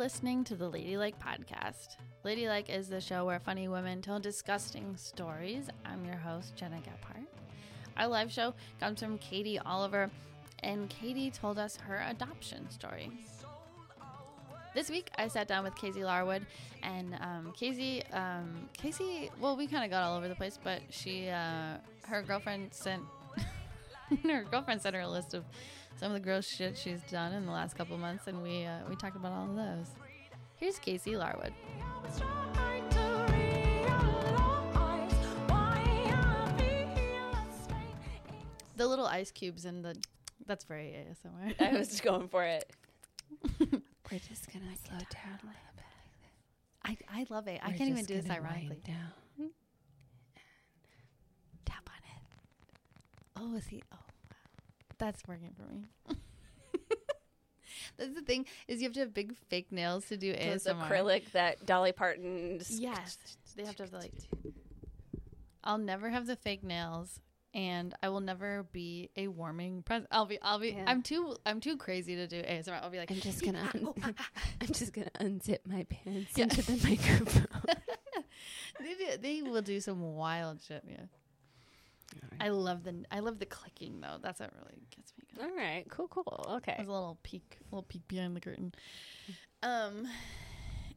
listening to the Ladylike podcast. Ladylike is the show where funny women tell disgusting stories. I'm your host, Gena Gephart. Our live show comes from Katie Oliver, and Katie told us her adoption story. This week, I sat down with Casey Larwood, and um, Casey, um, Casey, well, we kind of got all over the place, but she, uh, her girlfriend sent, her girlfriend sent her a list of some of the gross shit she's done in the last couple of months, and we uh, we talked about all of those. Here's Casey Larwood. The little ice cubes and the that's very ASMR. I was just going for it. We're just gonna slow down a little bit. I, I love it. I We're can't even do this gonna ironically. wind Down. Tap on it. Oh, is he? Oh, wow. That's working for me. That's the thing is you have to have big fake nails to do Those ASMR. acrylic that Dolly Parton. Yes, they have to have the, like. I'll never have the fake nails, and I will never be a warming present. I'll be. I'll be. Yeah. I'm too. I'm too crazy to do ASMR. I'll be like. I'm just gonna. Ah, oh, Un- I'm just gonna unzip my pants into the microphone. they, do, they will do some wild shit. Yeah. I love the. I love the clicking though. That's what really gets me. Going. All right, cool, cool. Okay. There's a little peek, a little peek behind the curtain. Um.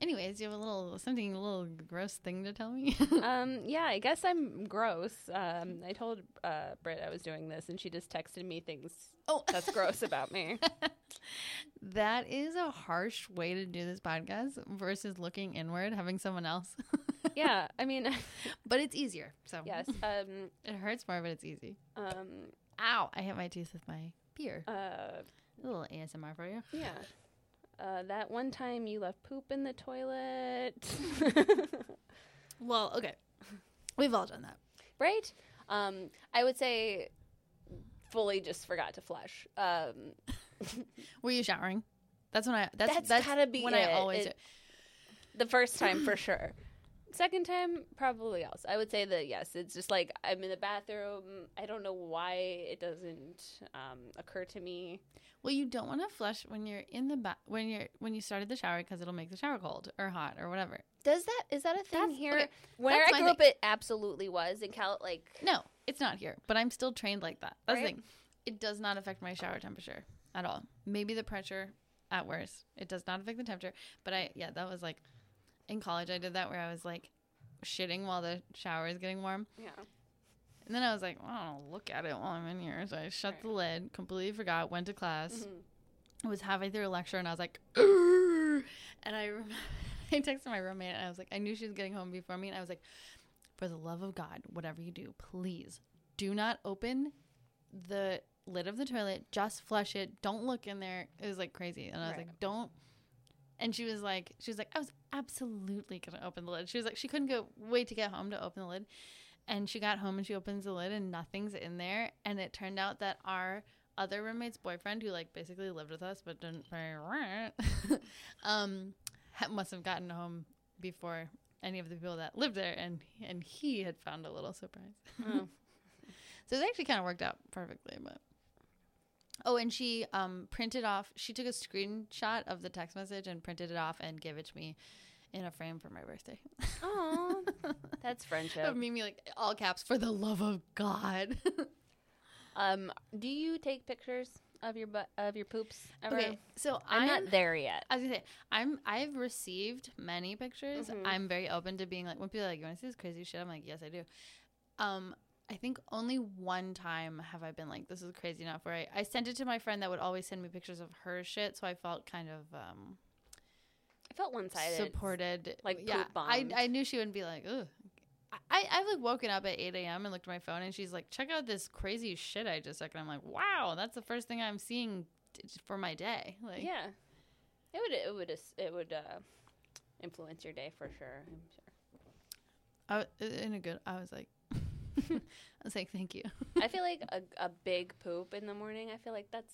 Anyways, you have a little something, a little gross thing to tell me. Um, yeah, I guess I'm gross. Um, I told uh, Britt I was doing this, and she just texted me things oh, that's gross about me. that is a harsh way to do this podcast versus looking inward, having someone else. yeah, I mean, but it's easier. So yes. Um, it hurts more, but it's easy. um, Ow! I hit my teeth with my beer. uh, a little ASMR for you. yeah. Uh, that one time you left poop in the toilet, Well, okay, we've all done that. right? Um, I would say fully just forgot to flush. Um, Were you showering? That's when I. That's That's that's, gotta be when I always. It- the first time for sure. Second time, probably else. I would say that yes, it's just like I'm in the bathroom. I don't know why it doesn't um, occur to me. Well, you don't want to flush when you're in the ba- when you're when you started the shower because it'll make the shower cold or hot or whatever. Does that is that a thing That's- here? okay, Where that's I my grew up, it absolutely was in Cal. Like No, it's not here, but I'm still trained like that. That's Right. the thing. It does not affect my shower temperature at all. Maybe the pressure at worst. It does not affect the temperature. But I yeah, that was like in college I did that where I was like shitting while the shower is getting warm. yeah, And then I was like, well, I'll look at it while I'm in here. So I shut the lid, completely forgot, went to class. Mm-hmm. Was halfway through a lecture and I was like, "Urgh." and I, rem- I texted my roommate and I was like, I knew she was getting home before me. And I was like, for the love of God, whatever you do, please do not open the lid of the toilet. Just flush it. Don't look in there. It was like crazy. And I was Right. like, don't. And she was like, she was like, I was absolutely gonna open the lid. She was like, she couldn't go wait to get home to open the lid. And she got home and she opens the lid and nothing's in there. And it turned out that our other roommate's boyfriend, who like basically lived with us but didn't pay rent, um, must have gotten home before any of the people that lived there, and and he had found a little surprise. Oh. so it actually kind of worked out perfectly, but. Oh, and she um, printed off. She took a screenshot of the text message and printed it off and gave it to me in a frame for my birthday. oh, that's friendship. of Mimi, like all caps, for the love of God. Um, do you take pictures of your butt of your poops? Ever? okay, so I'm, not there yet. I was gonna say, I'm I've received many pictures. Mm-hmm. I'm very open to being like when people are like, You wanna see this crazy shit? I'm like, Yes, I do. Um, I think only one time have I been like, This is crazy enough where I, I sent it to my friend that would always send me pictures of her shit, so I felt kind of um I felt one sided. supported. like yeah, I. I knew she wouldn't be like, Ugh. I, I've like woken up at 8 a.m. and looked at my phone and she's like, check out this crazy shit I just took. And I'm like, wow, that's the first thing I'm seeing t- for my day. Like, Yeah, it would it would it would uh, influence your day for sure. I'm sure. I, in a good, I was like, I was like, thank you. I feel like a, a big poop in the morning. I feel like that's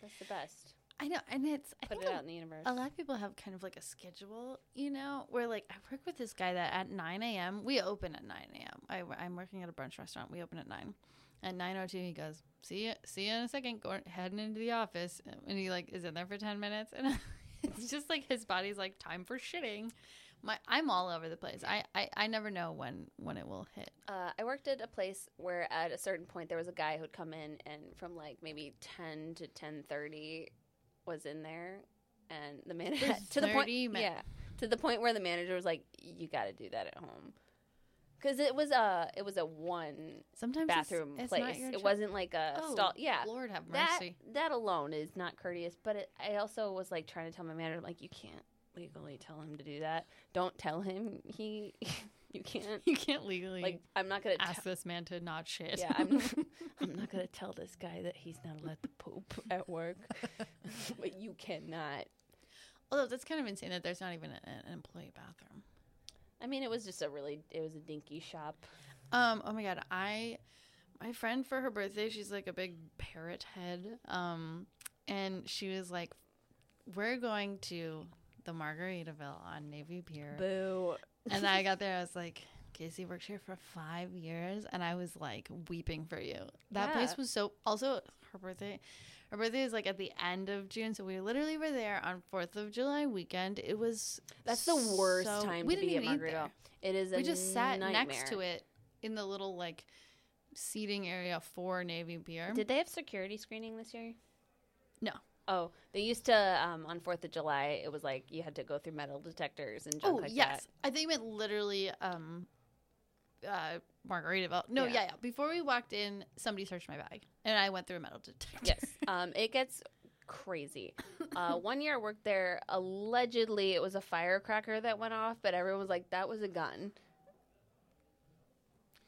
that's the best. I know, and it's I Put think it a, out in the universe. a lot of people have kind of like a schedule, you know, where like I work with this guy that at 9 a.m. we open at 9 a.m. I, I'm working at a brunch restaurant. We open at nine. At 9:02, he goes, "See you, see you in a second. Going heading into the office." And he like is in there for 10 minutes, and it's just like his body's like time for shitting. My I'm all over the place. I, I, I never know when when it will hit. Uh, I worked at a place where at a certain point there was a guy who'd come in and from like maybe ten to ten thirty was in there, and the manager to the point 30 men- yeah to the point where the manager was like, "You got to do that at home." Because it was a it was a one Sometimes bathroom it's not place. It wasn't like a Oh, stall. Yeah, Lord have that mercy. that alone is not courteous. But it, I also was like trying to tell my manager, like, you can't legally tell him to do that. Don't tell him he. you can't. You can't legally Like, I'm not gonna ask this man to not shit. Yeah, I'm. I'm not gonna tell this guy that he's not allowed to poop at work. but you cannot. Although that's kind of insane that there's not even an, an employee bathroom. I mean, it was just a really. It was a dinky shop. Um. Oh my god. I, my friend for her birthday, she's like a big parrot head. Um, and she was like, "We're going to the Margaritaville on Navy Pier." Boo. and I got there. I was like, "Casey worked here for five years," and I was like weeping for you. That Yeah. place was so. Also, her birthday. Her birthday is like at the end of June, so we literally were there on Fourth of July weekend. It was That's the worst so- time we to didn't be at even eat there. Margaritaville. It is. A we just sat nightmare. next to it in the little like seating area for Navy Pier. Did they have security screening this year? No. Oh, they used to um, on Fourth of July. It was like you had to go through metal detectors and junk oh like yes, that. I think it meant literally um, uh, Margaritaville. No, Yeah. yeah. yeah, Before we walked in, somebody searched my bag, and I went through a metal detector. Yes, um, it gets crazy. Uh, one year I worked there. Allegedly, it was a firecracker that went off, but everyone was like, "That was a gun."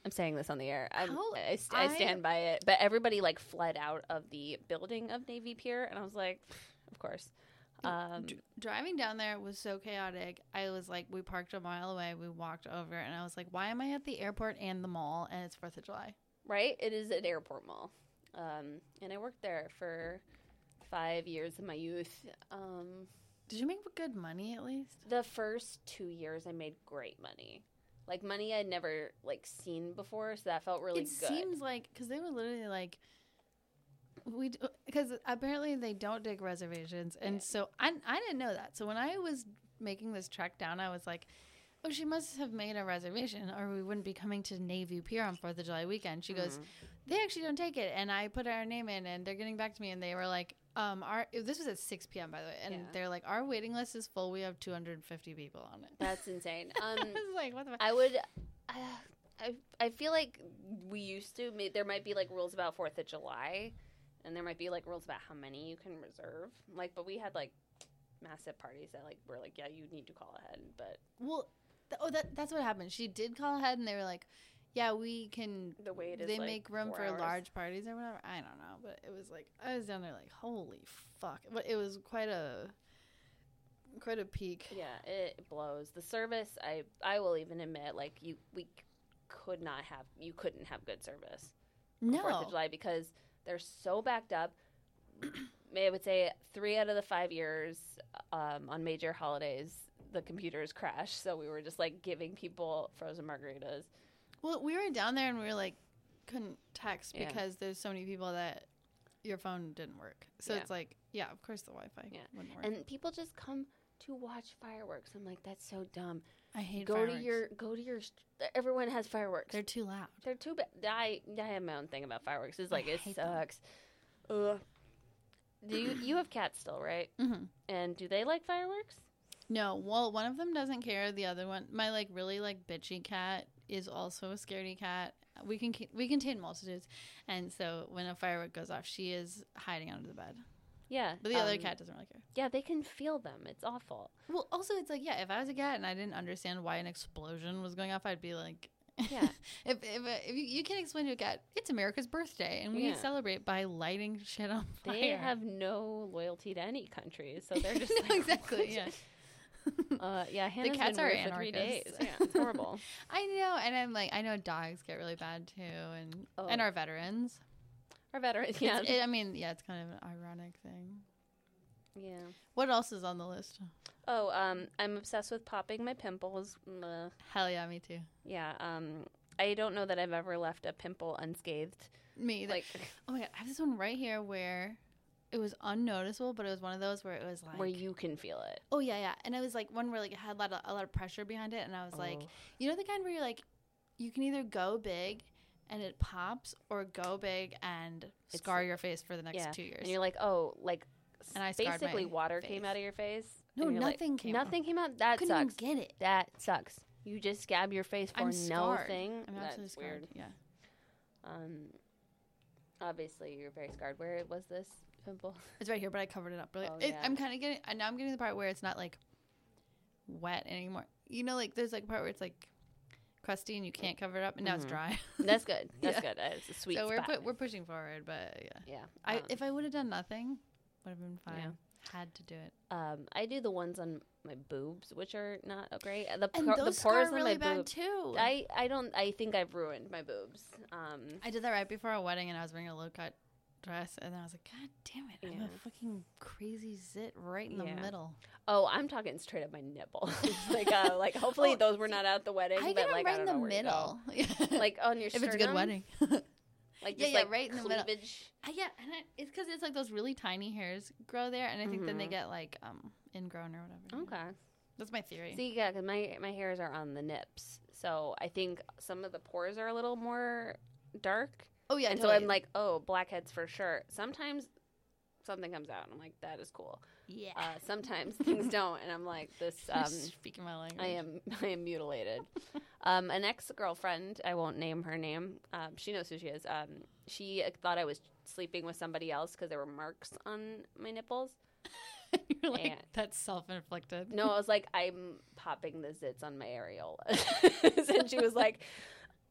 I'm saying this on the air. How- I, st- I I- stand by it. But everybody like fled out of the building of Navy Pier, and I was like, "Of course." Um, Dr- driving down there was so chaotic. I was like, we parked a mile away. We walked over, and I was like, why am I at the airport and the mall? And it's Fourth of July. right? It is an airport mall, um, and I worked there for five years of my youth. Um, Did you make good money at least? the first two years I made great money. Like money I'd never like seen before, so that felt really it good. seems like because they were literally like we because apparently they don't take reservations and Yeah. so I, I didn't know that so when i was making this trek down i was like oh she must have made a reservation or we wouldn't be coming to navy pier on fourth of july weekend she goes Mhm. they actually don't take it and i put our name in and they're getting back to me and they were like um our this was at 6 p.m by the way and Yeah. they're like our waiting list is full we have 250 people on it That's insane. Um, I was like what the fuck? I would. Uh, I I feel like we used to. There might be like rules about Fourth of July, and there might be like rules about how many you can reserve. Like, but we had like massive parties that like were like, yeah, you need to call ahead. But Well, th- oh, that that's what happened. She did call ahead, and they were like, "Yeah, we can." the wait is They like, make room for hours. large parties or whatever. I don't know, but it was like I was down there like, "Holy fuck!" But it was quite a quite a peak. Yeah, it blows. The service, I I will even admit, like you, we could not have, you couldn't have good service on Fourth of No, July because they're so backed up. May I would say three out of the five years um, on major holidays, the computers crash. So we were just like giving people frozen margaritas. Well, we were down there and we were like, couldn't text Yeah. because there's so many people that your phone didn't work. So Yeah. it's like, yeah, of course the Wi-Fi Yeah. wouldn't work. And people just come to watch fireworks. I'm like, that's so dumb. I hate go fireworks. to your, go to your. st- Everyone has fireworks. They're too loud. They're too bad. I I have my own thing about fireworks. It's like I it hate them. sucks. Ugh. Do you you have cats still, right? hmm And do they like fireworks? No, well, one of them doesn't care. The other one, my like really like bitchy cat, is also a scaredy cat. We can we contain multitudes, and so when a firework goes off, she is hiding under the bed. Yeah, But the other um, cat doesn't really care. Yeah, they can feel them. It's awful. Well, also it's like yeah, if I was a cat and I didn't understand why an explosion was going off, I'd be like, Yeah. if if, if you, you can explain to a cat, it's America's birthday, and we Yeah. celebrate by lighting shit on fire. They have no loyalty to any country, so they're just No, like, exactly yeah. Uh, yeah, Hannah's the cats been are weird for three days. Yeah, it's horrible. I know, and I'm like, I know dogs get really bad too, and Oh. and our veterans. Our veterans, yeah, it- I mean, yeah, it's kind of an ironic thing. yeah. What else is on the list? Oh, um, I'm obsessed with popping my pimples. Hell yeah, me too. yeah, um, I don't know that I've ever left a pimple unscathed. Me, either. Like, oh my god, I have this one right here where it was unnoticeable, but it was one of those where it was like, where you can feel it. oh yeah, yeah, and it was like one where like it had a lot of a lot of pressure behind it, and I was like, Oh. you know, the kind where you're like, you can either go big and it pops, or go big and It's- scar your face for the next yeah. two years. and you're like, oh, like And I basically water came out of your face. No, you're like, nothing came out. Nothing came out. That couldn't sucks. get it. That sucks. You just scab your face for I'm no thing. I'm That's absolutely scarred. weird. Yeah. Um, obviously you're very scarred. Where was this pimple? It's right here, but I covered it up. Really, Oh, it, yeah. I'm kind of getting. Now I'm getting the part where it's not like wet anymore. You know, like there's like a part where it's like crusty and you can't cover it up, and now it's Mhm. dry. That's good. That's Yeah. good. It's a sweet so we're spot. put, we're pushing forward, but yeah. yeah. I um, if I would have done nothing, would have been fine. Yeah. Had to do it. um, I do the ones on my boobs, which are not great. The por- the pores on really my bad boobs. too. I I don't. I think I've ruined my boobs. Um, I did that right before a wedding, and I was wearing a low cut dress, and I was like, God damn it! I'm a fucking crazy zit right in Yeah. the middle. oh, I'm talking straight up my nipple. like uh, like hopefully Oh, those were not at the wedding. I but like right I don't in the know where middle. Like on your if it's a good wedding. Like Yeah, just, yeah, like, right in the middle. I yeah, and I, it's because it's like those really tiny hairs grow there, and I think then they Mhm. get like um ingrown or whatever. Okay. that's my theory. See, yeah, because my my hairs are on the nips, so I think some of the pores are a little more dark, oh yeah, and so. I'm like, oh, blackheads for sure. Sometimes something comes out, and I'm like, that is cool. yeah. Uh, sometimes things don't, and I'm like, this. Um, speaking my language. I am I am mutilated. um, an ex girlfriend, I won't name her name. Um, she knows who she is. Um, she thought I was sleeping with somebody else because there were marks on my nipples. You're like and- that's self inflicted. No, I was like, I'm popping the zits on my areola. and she was like,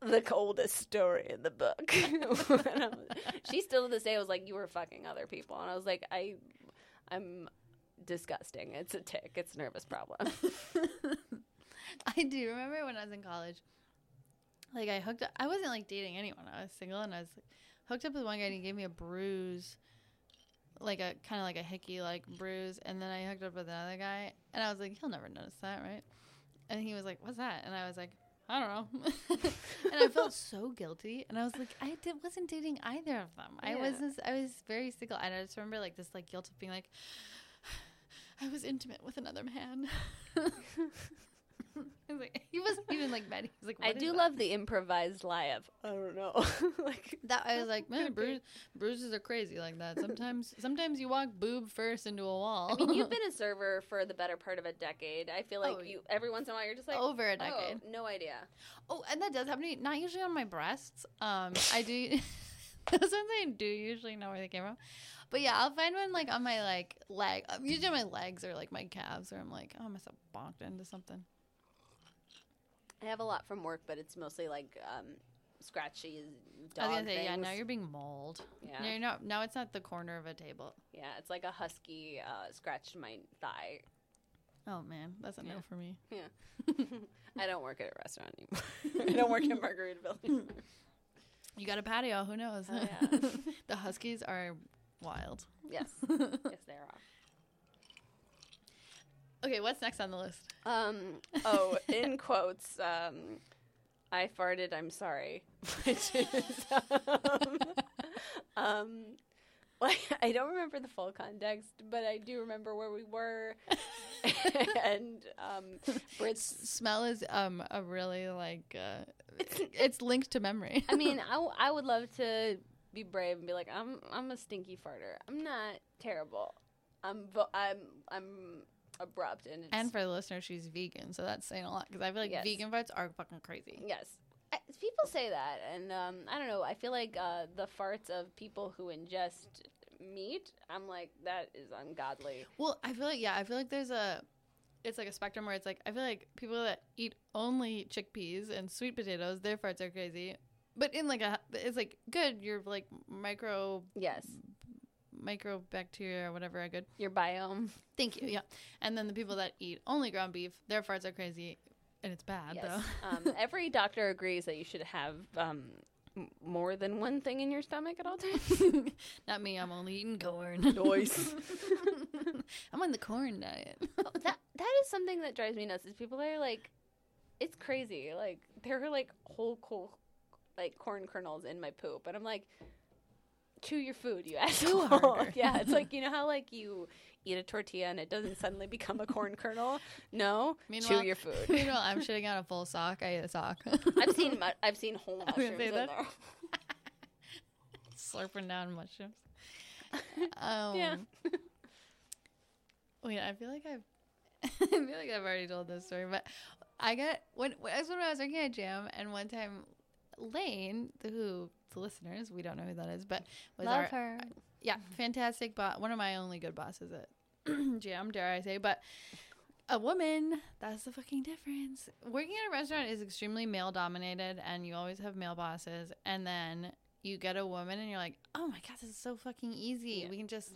the coldest story in the book. And I was- she still to this day was like, you were fucking other people. And I was like, I, I'm disgusting. It's a tick. It's a nervous problem. I do remember when I was in college. Like I hooked up. I wasn't like dating anyone. I was single, and I was hooked up with one guy, and he gave me a bruise, like a kind of like a hickey like bruise. And then I hooked up with another guy, and I was like, he'll never notice that, right? And he was like, "What's that?" And I was like, "I don't know." and I felt so guilty, and I was like, I did, wasn't dating either of them. I was just, I was very single, and I just remember like this like guilt of being like, I was intimate with another man. I like, he wasn't even like mad. He was like, I do that?" love the improvised lie of, I don't know. like, that. I was like, man, Okay. bruise, bruises are crazy like that. Sometimes, sometimes you walk boob first into a wall. I mean, you've been a server for the better part of a decade. I feel like Oh, you, every once in a while, you're just like, over a oh, decade. no idea. Oh, and that does happen to me. Not usually on my breasts. Um, I do. Those ones I do usually know where they came from. But yeah, I'll find one like on my like leg. Usually on my legs or like my calves, or I'm like, oh, I must have bonked into something. I have a lot from work, but it's mostly like um, scratchy dog I was gonna say, yeah. things. Now you're being mauled. Yeah. No, you're not. Now it's not the corner of a table. Yeah, it's like a husky uh, scratched my thigh. Oh man, that's a no for me. Yeah, I don't work at a restaurant anymore. I don't work at Margaritaville anymore. You got a patio. Who knows? Oh, yeah. the Huskies are wild. yes, yes, they are. Okay, what's next on the list? Um. Oh, in quotes. Um, I farted. I'm sorry. Which is um, um like I don't remember the full context, but I do remember where we were, and um, Britt's. Smell is um a really like uh, it's linked to memory. I mean, I, w- I would love to be brave and be like, I'm I'm a stinky farter. I'm not terrible. I'm vo- I'm I'm abrupt and it's, and for the listener, she's vegan, so that's saying a lot because I feel like Yes. vegan farts are fucking crazy. Yes. I, people say that, and um, I don't know. I feel like uh, the farts of people who ingest meat, I'm like, that is ungodly. Well, I feel like yeah, I feel like there's a it's like a spectrum where it's like I feel like people that eat only chickpeas and sweet potatoes, their farts are crazy. But in like a it's like good, you're like micro Yes. Microbacteria or whatever are good. Your biome. Thank you. Yeah. And then the people that eat only ground beef, their farts are crazy and it's bad Yes. though. um, every doctor agrees that you should have um, more than one thing in your stomach at all times. Not me, I'm only eating corn. Nice. I'm on the corn diet. Oh, that that is something that drives me nuts. Is people are like, it's crazy. Like there are like whole cool, like corn kernels in my poop, and I'm like, chew your food, you asshole. yeah, it's like you know how like you eat a tortilla and it doesn't suddenly become a corn kernel. No, chew your food. Meanwhile, I'm shitting out a full sock. I ate a sock. I've seen mu- I've seen whole I was gonna mushrooms in there. slurping down mushrooms. Um, Yeah. Wait, I feel like I've, I feel like I've already told this story, but I got when when I was when I was working at Jam, and one time Lane, who the listeners we don't know who that is, but was Love our her. Uh, yeah fantastic boss, one of my only good bosses at Jam, dare I say, but. A woman, that's the fucking difference. Working at a restaurant is extremely male dominated and you always have male bosses. And then you get a woman and you're like, oh my God, this is so fucking easy. Yeah. We can just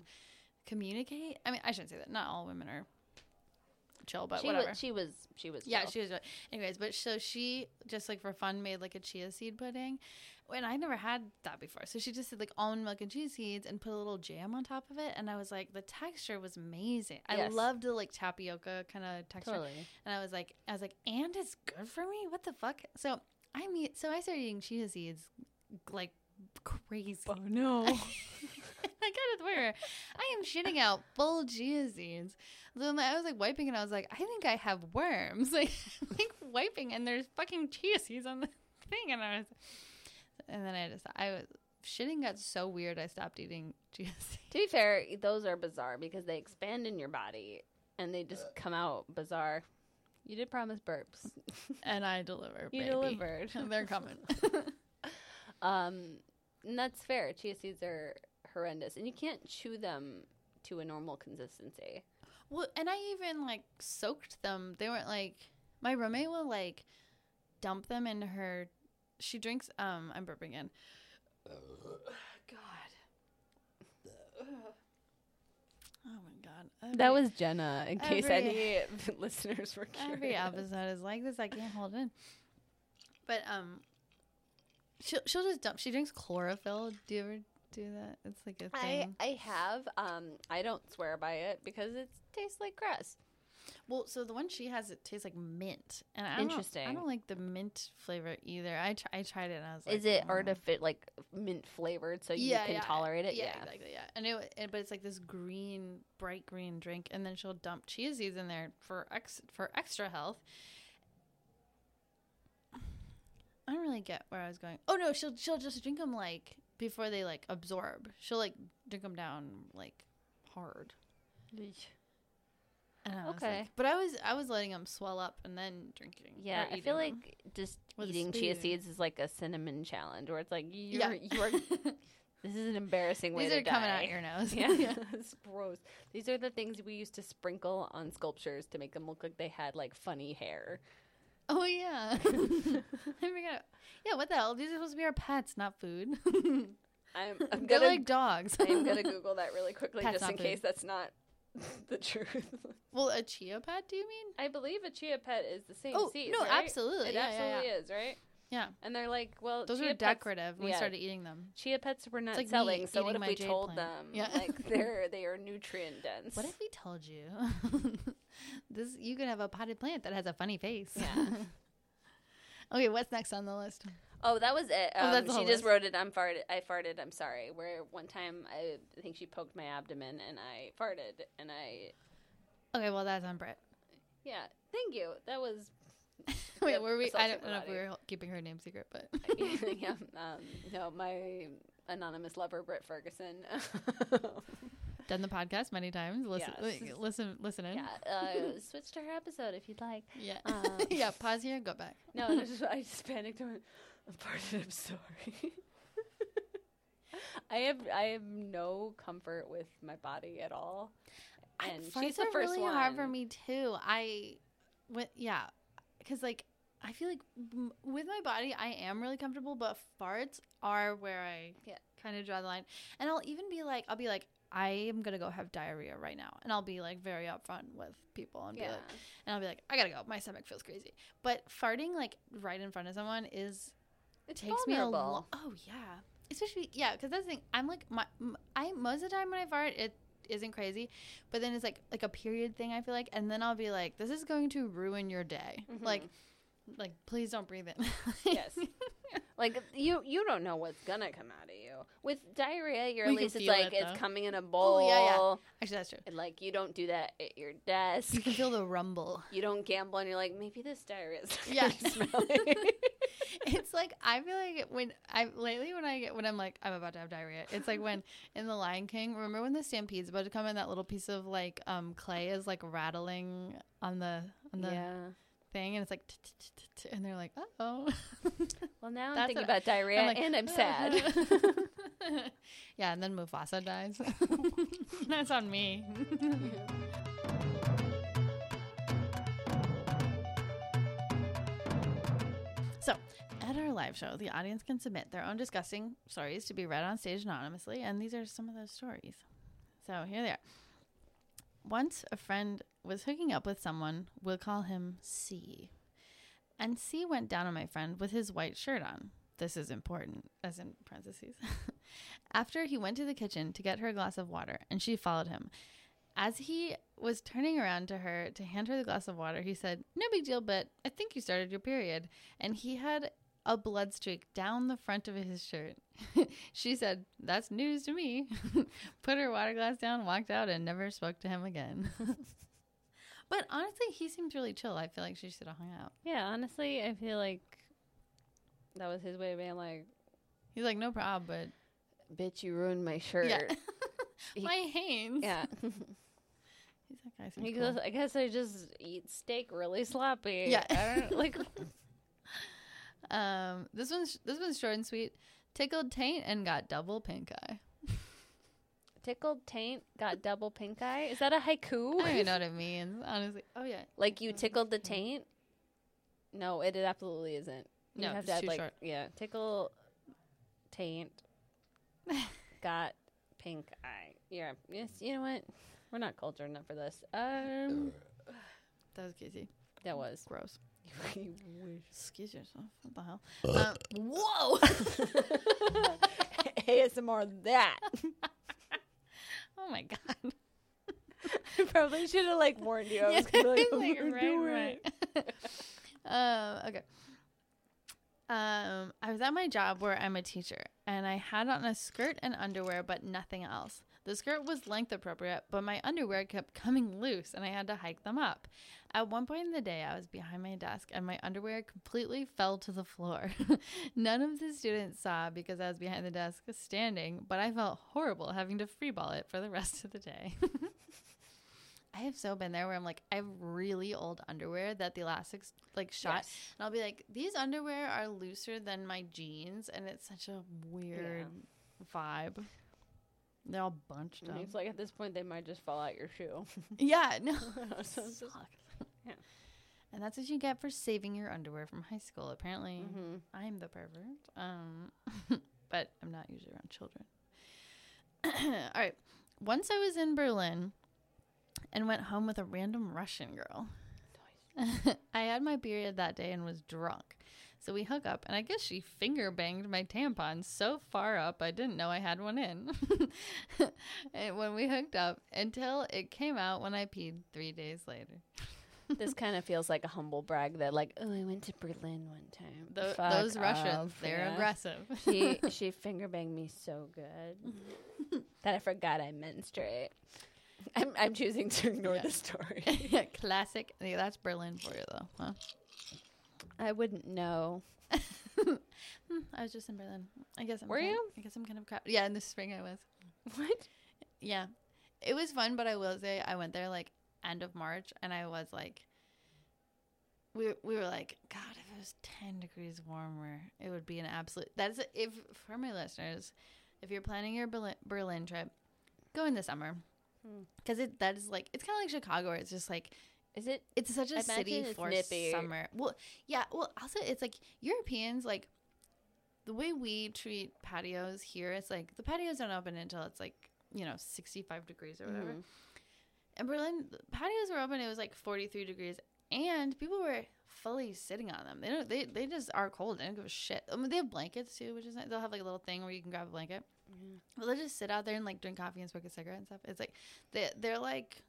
communicate. I mean, I shouldn't say that. Not all women are chill, but she whatever. was she was she was yeah, chill. she was. Anyways, but so she just like for fun made like a chia seed pudding. And I never had that before. So she just did like almond milk and chia seeds and put a little jam on top of it. And I was like, the texture was amazing. I Yes. loved the like tapioca kind of texture. totally. And I was like, I was like, and it's good for me. What the fuck? So I mean, so I started eating chia seeds like crazy. Oh no. I got it where I am shitting out full chia seeds. So then I was like wiping and I was like, I think I have worms. Like, like wiping and there's fucking chia seeds on the thing. And I was, and then I just, I was, shitting got so weird. I stopped eating chia seeds. to be fair, those are bizarre because they expand in your body and they just come out bizarre. You did promise burps. And I deliver. You baby. delivered. They're coming. Um, and that's fair. Chia seeds are horrendous, and you can't chew them to a normal consistency. Well, and I even like soaked them. They weren't like my roommate will like dump them into her. She drinks. Um, I'm burping again. God. Oh my god. That was Gena, in case every- any listeners were curious. every episode is like this. I can't hold in. But um, she'll she'll just dump. She drinks chlorophyll. Do you ever do that? It's like a I thing. I I have. Um, I don't swear by it because it tastes like grass. Well, so the one she has, it tastes like mint, and I don't, I don't like the mint flavor either. I tr- I tried it and I was like, Is it "Oh." artific like mint flavored so you can tolerate it? Yeah, exactly. Yeah, and it, wa- and but it's like this green, bright green drink, and then she'll dump chia seeds in there for ex for extra health. I don't really get where I was going. Oh no, she'll she'll just drink them like before they like absorb. She'll like drink them down like hard. And I Okay. like- but I was I was letting them swell up and then drinking. Yeah, I feel them. like just With eating chia seeds is like a cinnamon challenge, where it's like you're yeah, you're this is an embarrassing way these are coming out your nose. Yeah, it's gross. These are the things we used to sprinkle on sculptures to make them look like they had like funny hair. Oh yeah. I forgot. Yeah, what the hell? These are supposed to be our pets, not food. I'm I'm They're gonna like dogs. I'm gonna Google that really quickly Pets just in not case that's not the truth. well, a chia pet? Do you mean? I believe a chia pet is the same Oh seeds. no, absolutely. It yeah, yeah, absolutely is, right? Yeah. And they're like, well, Those chia were pets- decorative. when We yeah. started eating them. Chia pets were not like me selling, so what eating if my we jade told plant. them Yeah. like they're they are nutrient dense? What if we told you this? You could have a potted plant that has a funny face. Yeah. okay, what's next on the list? Oh, that was it. Oh, Um, that's the she just list. wrote it. I'm farted. I farted. I'm sorry. Where one time I think she poked my abdomen and I farted and I Okay, well that's on Britt. yeah. Thank you. That was Wait, were we? I assault don't know if we were keeping her name secret, but yeah. Um, no, my anonymous lover, Britt Ferguson. Done the podcast many times. Listen, Yes. listen, listen in. yeah, uh, switch to her episode if you'd like. Yeah. Um, yeah. Pause here. Go back. No, I just, I just panicked. and went, I'm. I'm sorry. I have I have no comfort with my body at all. I- And farts she's the first really hard for me too. I, went, yeah, because like I feel like m- with my body I am really comfortable, but farts are where I Yeah. kind of draw the line. And I'll even be like, I'll be like, I am gonna go have diarrhea right now, and I'll be like very upfront with people and be like, and I'll be like, I gotta go, my stomach feels crazy. But farting like right in front of someone is It takes me a long. Oh yeah, especially yeah, because that's the thing. I'm like my m- I most of the time when I fart, it isn't crazy, but then it's like like a period thing. I feel like, and then I'll be like, this is going to ruin your day. Mhm. Like, like please don't breathe in. Yes. Like you, you don't know what's gonna come out of you. With diarrhea, you're We at can least it's feel like it, it's coming in a bowl. Oh, yeah, yeah. Actually, that's true. And like you don't do that at your desk. You can feel the rumble. You don't gamble, and you're like, maybe this diarrhea is Yeah. smelly. It's like I feel like when I lately when I get when I'm like I'm about to have diarrhea. It's like when in the Lion King. Remember when the stampede's about to come in? That little piece of like um clay is like rattling on the on the yeah. Thing, and it's like and they're like, oh. Well, now I'm thinking about diarrhea, and I'm uh-huh. sad. yeah, and then Mufasa dies. That's on me. so, at our live show, the audience can submit their own disgusting stories to be read on stage anonymously, and these are some of those stories. So, here they are. Once a friend was hooking up with someone, we'll call him C. And C went down on my friend with his white shirt on. This is important, as in parentheses. After he went to the kitchen to get her a glass of water, and she followed him. As he was turning around to her to hand her the glass of water, he said, No big deal, but I think you started your period. And he had a blood streak down the front of his shirt. she said, That's news to me. Put her water glass down, walked out, and never spoke to him again. But honestly, he seems really chill. I feel like she should have hung out. yeah, honestly, I feel like that was his way of being like, He's like, No problem, but "Bitch, you ruined my shirt." yeah. My Hanes. yeah. He's guy. seems He cool. goes, I guess I just eat steak really sloppy. Yeah. I don't like. Um, this one's this one's short and sweet. Tickled taint and got double pink eye. Tickled taint got double pink eye. Is that a haiku? I don't even know what it means, honestly. Oh yeah, Like you tickled the taint? No, it absolutely isn't. You No, have it's to add too like short. yeah, tickle taint got pink eye. Yeah. Yes, you know what? We're not cultured enough for this. Um that was Casey. that was. Gross. You wish. Excuse yourself. What the hell? Um, whoa! ASMR that. Oh my god. I probably should have like warned you. I was Yeah, like, like, right, right. um, okay. Um, I was at my job where I'm a teacher, and I had on a skirt and underwear, but nothing else. The skirt was length appropriate, but my underwear kept coming loose, and I had to hike them up. At one point in the day, I was behind my desk, and my underwear completely fell to the floor. None of the students saw because I was behind the desk standing, but I felt horrible having to freeball it for the rest of the day. I have so been there where I'm like, I have really old underwear that the elastics like shot, Yes. and I'll be like, these underwear are looser than my jeans, and it's such a weird vibe. They're all bunched up. It's like at this point they might just fall out your shoe. yeah, no, So it's just- Suck. Yeah. And that's what you get for saving your underwear from high school. Apparently, Mhm. I'm the pervert. Um, but I'm not usually around children. All right. Once I was in Berlin and went home with a random Russian girl. I had my period that day and was drunk. So we hook up, and I guess she finger banged my tampon so far up I didn't know I had one in. and when we hooked up, until it came out when I peed three days later. This kind of feels like a humble brag that like, oh, I went to Berlin one time. Tho- those Russians, off, they're yeah. aggressive. she she finger banged me so good that I forgot I menstruate. I'm I'm choosing to ignore Yeah. the story. yeah, classic. Yeah, that's Berlin for you, though. Huh? I wouldn't know. I was just in Berlin. I guess I'm. Were kind- you? I guess I'm kind of crap. Yeah, in the spring I was. What? Yeah, it was fun, but I will say I went there like end of March, and I was like, we we were like, God, if it was ten degrees warmer, it would be an absolute. That's if for my listeners, if you're planning your Berlin, Berlin trip, go in the summer. Hmm. Because it that is like it's kind of like Chicago. Where it's just like Is it? it's such a city it's for nippy. summer. Well, yeah. Well, also it's like Europeans like the way we treat patios here. It's like the patios don't open until it's like you know sixty five degrees or whatever. Mhm. In Berlin, patios were open. It was like forty three degrees, and people were fully sitting on them. They don't. They they just are cold. They don't give a shit. I mean, they have blankets too, which is nice. They'll have like a little thing where you can grab a blanket. Mhm. But they'll just sit out there and like drink coffee and smoke a cigarette and stuff. It's like they they're like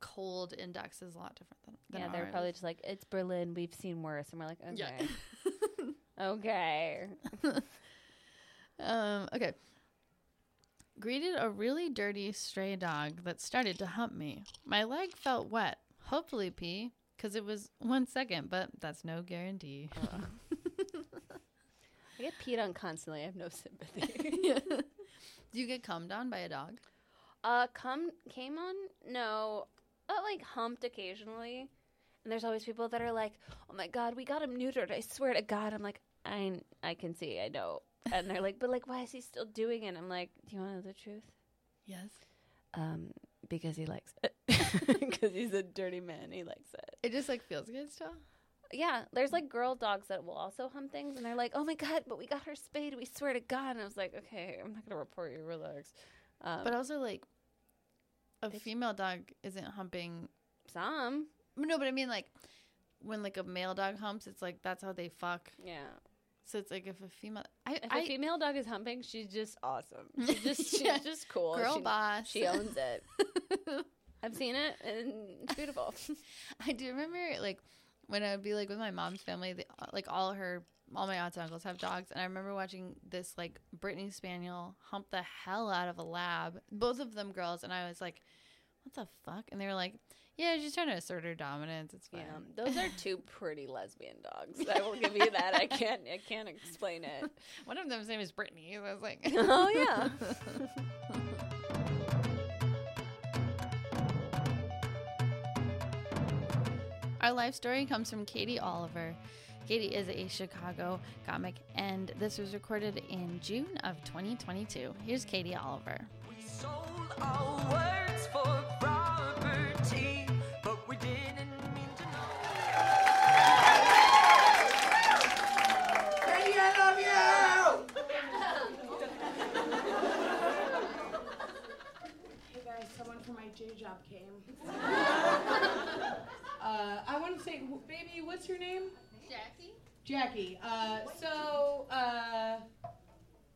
cold index is a lot different than, than Yeah, they're probably just like it's Berlin. We've seen worse, and we're like, okay. Yeah. Okay. um, okay. Greeted a really dirty stray dog that started to hump me. My leg felt wet. Hopefully pee, because it was one second, but that's no guarantee. I get peed on constantly. I have no sympathy. Do you get cummed on by a dog? uh, come came on? No, uh, like humped occasionally. And there's always people that are like, "Oh my god, we got him neutered." I swear to God, I'm like, I I can see, I know. And they're like, "But like, why is he still doing it?" I'm like, "Do you want to know the truth?" Yes. Um, because he likes it. Because he's a dirty man. He likes it. It just like feels good still. Yeah, there's like girl dogs that will also hump things, and they're like, "Oh my god, but we got her spayed. We swear to God." And I was like, "Okay, I'm not gonna report you. Relax." Um, But also like a female dog isn't humping. some, No, but I mean like when like a male dog humps, it's like that's how they fuck. yeah. So it's like if a female, I, If I a female dog is humping, she's just awesome. She's just she's Yeah. just cool. girl she, boss. She owns it. I've seen it, and it's beautiful. I do remember like when I would be like with my mom's family, they, like all her, all my aunts and uncles have dogs, and I remember watching this like Brittany Spaniel hump the hell out of a lab, both of them girls, and I was like, "What the fuck?" And they were like, "Yeah, she's trying to assert her dominance. It's fine." Yeah, those are two pretty lesbian dogs. I will give you that. I can't. I can't explain it. One of them's name is Brittany. I was like, Oh yeah. Our life story comes from Katie Oliver. Katie is a Chicago comic, and this was recorded in June of 2022. Here's Katie Oliver. Job came. uh, I want to say, baby, what's your name? Jackie? Jackie. Uh, so, uh,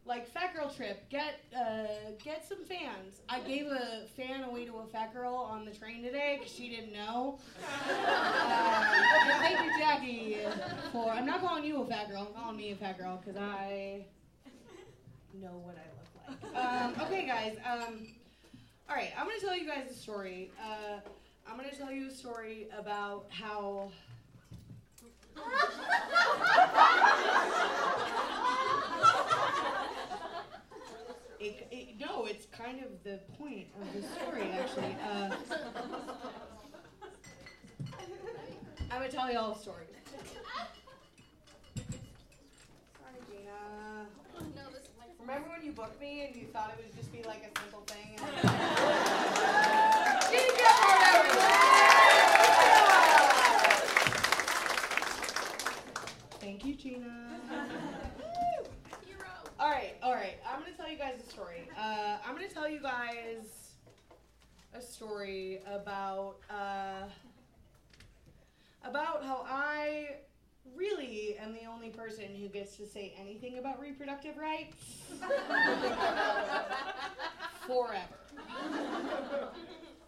like fat girl trip, get uh, get some fans. I gave a fan away to a fat girl on the train today because she didn't know. Uh, thank you, Jackie, for. I'm not calling you a fat girl. I'm calling me a fat girl because I know what I look like. Um, okay, guys. Um, all right, I'm gonna tell you guys a story. Uh, I'm gonna tell you a story about how. It, it, no, it's kind of the point of the story, actually. Uh, I'm gonna tell you all a story. Sorry, Gena. Remember when you booked me and you thought it would just be like a simple thing? And Gena, get out. Thank you, Gena. All right, all right. I'm gonna tell you guys a story. Uh, I'm gonna tell you guys a story about uh, about how I really am the only person who gets to say anything about reproductive rights forever.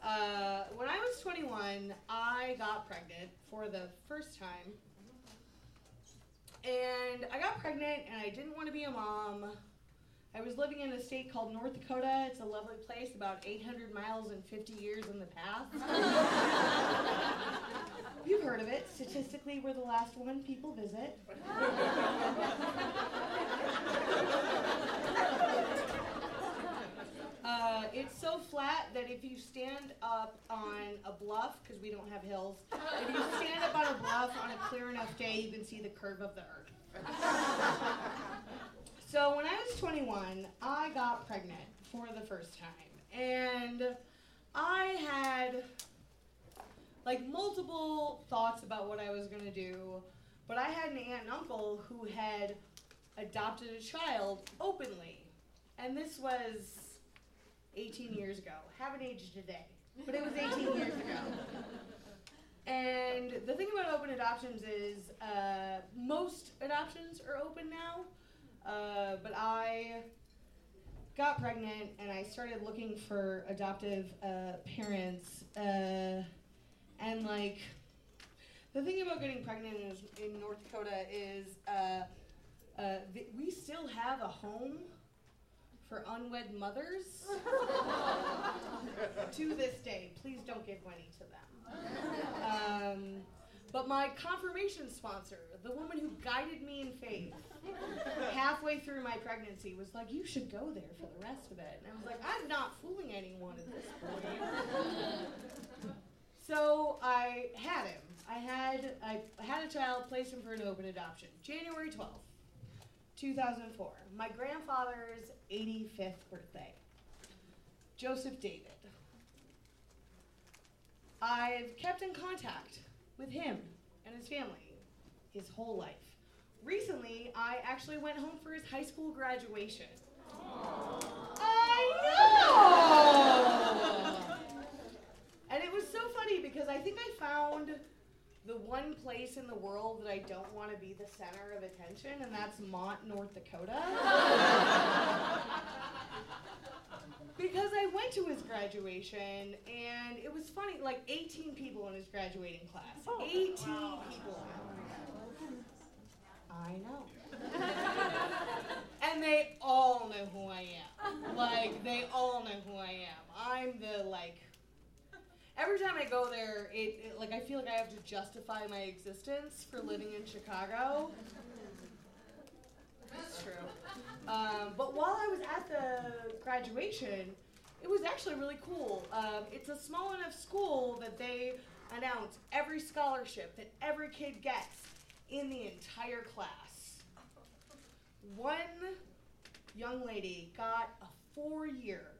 Uh, when I was 21, I got pregnant for the first time. And I got pregnant and I didn't want to be a mom. I was living in a state called North Dakota. It's a lovely place, about 800 miles and 50 years in the past. You've heard of it. Statistically, we're the last one people visit. Uh, it's so flat that if you stand up on a bluff, because we don't have hills, if you stand up on a bluff on a clear enough day, you can see the curve of the earth. so when I was 21, I got pregnant for the first time. And I had like multiple thoughts about what I was going to do, but I had an aunt and uncle who had adopted a child openly. And this was 18 years ago. Haven't aged a day, but it was 18 years ago. And the thing about open adoptions is uh, most adoptions are open now, uh, but I got pregnant and I started looking for adoptive uh, parents. Uh, and like, the thing about getting pregnant in, in North Dakota is uh, Uh, th- we still have a home for unwed mothers to this day. Please don't give money to them. Um, but my confirmation sponsor, the woman who guided me in faith, halfway through my pregnancy was like, You should go there for the rest of it. And I was like, I'm not fooling anyone at this point. so I had him. I had I had a child, placed him for an open adoption. January 12th, 2004. My grandfather's 85th birthday. Joseph David. I've kept in contact with him and his family his whole life. Recently, I actually went home for his high school graduation. I know! and it was so funny because I think I found the one place in the world that I don't want to be the center of attention, and that's Mott, North Dakota. because I went to his graduation, and it was funny like 18 people in his graduating class. 18 people. I know. and they all know who I am. Like, they all know who I am. I'm the, like, every time I go there, it, it like I feel like I have to justify my existence for living in Chicago. That's true. Um, but while I was at the graduation, it was actually really cool. Um, it's a small enough school that they announce every scholarship that every kid gets in the entire class. One young lady got a four year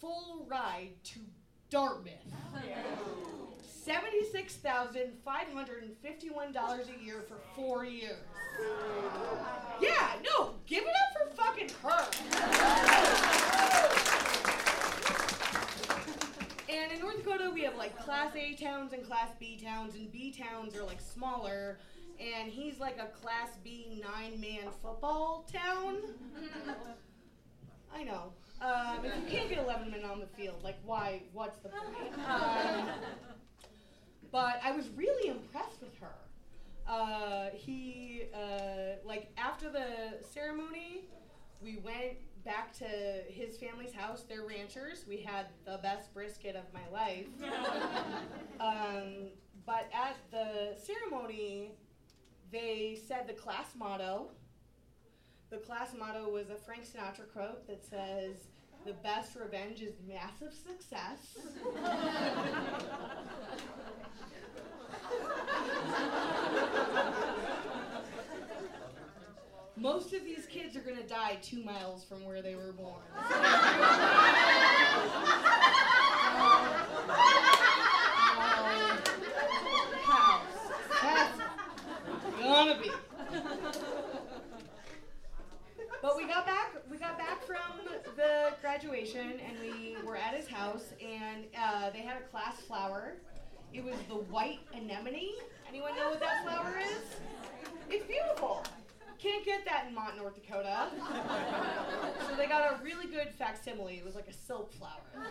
full ride to Dartmouth. $76,551 a year for four years. Yeah, no, give it up for her. And in North Dakota, we have like Class A towns and Class B towns, and B towns are like smaller. And he's like a Class B nine man football town. I know. Um, if you can't get 11 men on the field, like, why? What's the point? Um, but I was really impressed with her. Uh, he, uh, like, after the ceremony, we went back to his family's house. They're ranchers. We had the best brisket of my life. um, but at the ceremony, they said the class motto. The class motto was a Frank Sinatra quote that says, The best revenge is massive success. Most of these kids are to die two miles from where they were born. Gonna be. But we got back. We got back from the graduation, and we were at his house, and uh, they had a class flower. It was the white anemone. Anyone know what that flower is? It's beautiful. Can't get that in Mott, North Dakota. so they got a really good facsimile. It was like a silk flower.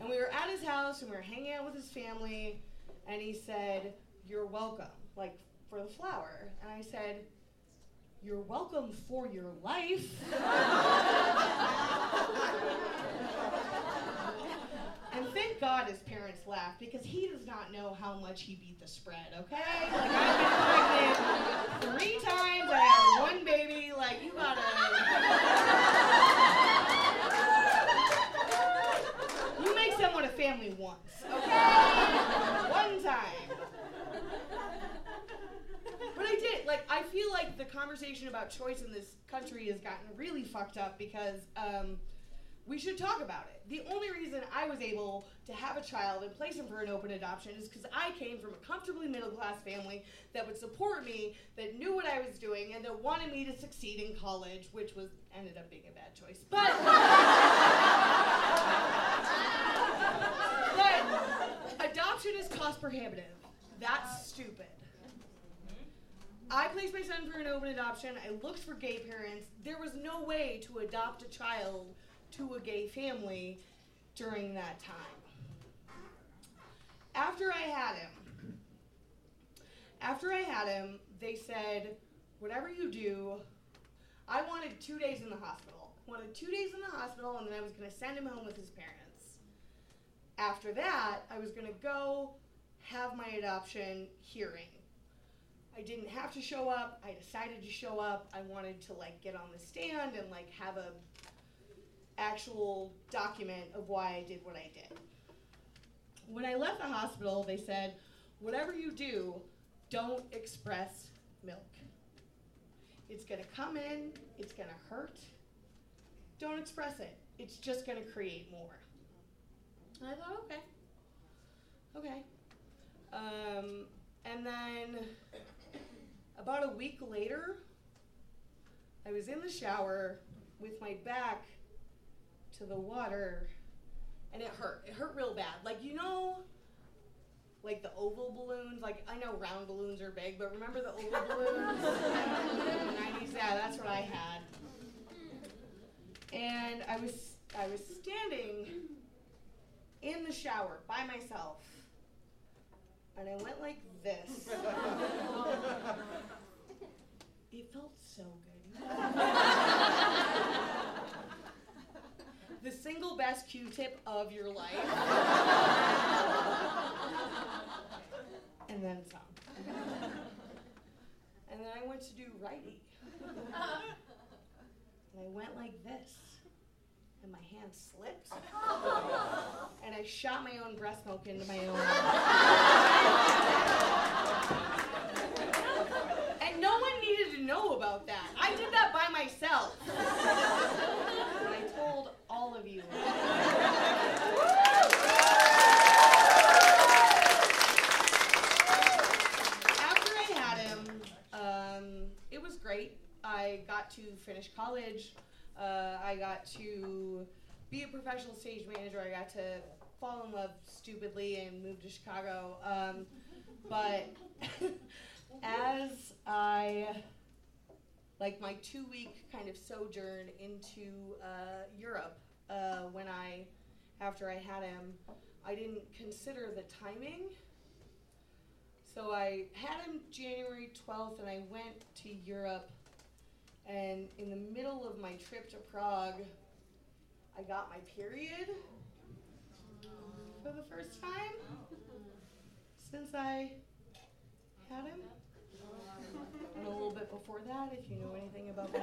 And we were at his house, and we were hanging out with his family, and he said, "You're welcome," like for the flower. And I said, you're welcome for your life. and thank God his parents laughed because he does not know how much he beat the spread, okay? Like, I've been pregnant three times, I had one baby, like, you gotta. You make someone a family once, okay? One time. But I did. Like, I feel like the conversation about choice in this country has gotten really fucked up because um, we should talk about it. The only reason I was able to have a child and place him for an open adoption is because I came from a comfortably middle class family that would support me, that knew what I was doing, and that wanted me to succeed in college, which was ended up being a bad choice. But. but adoption is cost prohibitive. That's stupid. I placed my son for an open adoption. I looked for gay parents. There was no way to adopt a child to a gay family during that time. After I had him, after I had him, they said, whatever you do, I wanted two days in the hospital. Wanted two days in the hospital, and then I was going to send him home with his parents. After that, I was going to go have my adoption hearing. I didn't have to show up. I decided to show up. I wanted to like get on the stand and like have a actual document of why I did what I did. When I left the hospital, they said, "Whatever you do, don't express milk. It's going to come in, it's going to hurt. Don't express it. It's just going to create more." And I thought, "Okay. Okay." Um, and then about a week later, I was in the shower with my back to the water and it hurt. It hurt real bad. Like, you know, like the oval balloons? Like, I know round balloons are big, but remember the oval balloons? 90s? Yeah, that's what I had. And I was I was standing in the shower by myself. And I went like this. It felt so good. single best Q-tip of your life. and then some. And then I went to do righty. And I went like this. And my hand slipped. And I shot my own breast milk into my own And no one needed to know about that. I did that by myself. And I told all of you. After I had him, um, it was great. I got to finish college. Uh, I got to be a professional stage manager. I got to fall in love stupidly and move to Chicago. Um, but as I like my two week kind of sojourn into uh, Europe uh, when I after I had him, I didn't consider the timing. So I had him January 12th and I went to Europe and in the middle of my trip to Prague, I got my period for the first time since I had him. And a little bit before that, if you know anything about my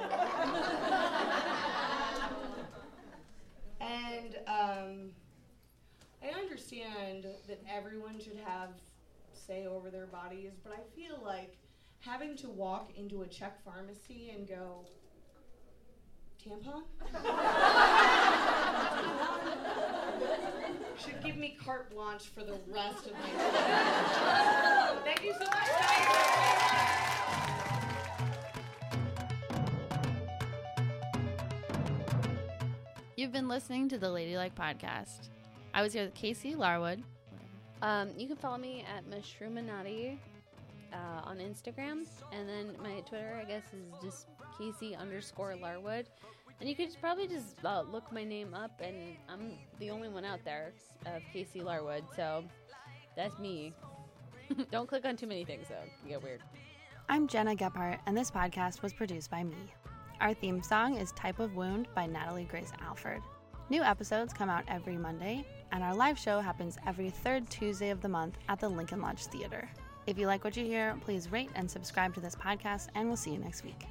and um, I understand that everyone should have say over their bodies, but I feel like having to walk into a Czech pharmacy and go, tampon? Should give me carte blanche for the rest of my life. Thank you so much, guys. You've been listening to the Ladylike Podcast. I was here with Casey Larwood. Um, you can follow me at Mushroominati uh, on Instagram, and then my Twitter, I guess, is just Casey underscore Larwood. And you could probably just uh, look my name up, and I'm the only one out there of Casey Larwood, so that's me. Don't click on too many things, though. You get weird. I'm Gena Gephart, and this podcast was produced by me. Our theme song is Type of Wound by Natalie Grace Alford. New episodes come out every Monday, and our live show happens every third Tuesday of the month at the Lincoln Lodge Theater. If you like what you hear, please rate and subscribe to this podcast, and we'll see you next week.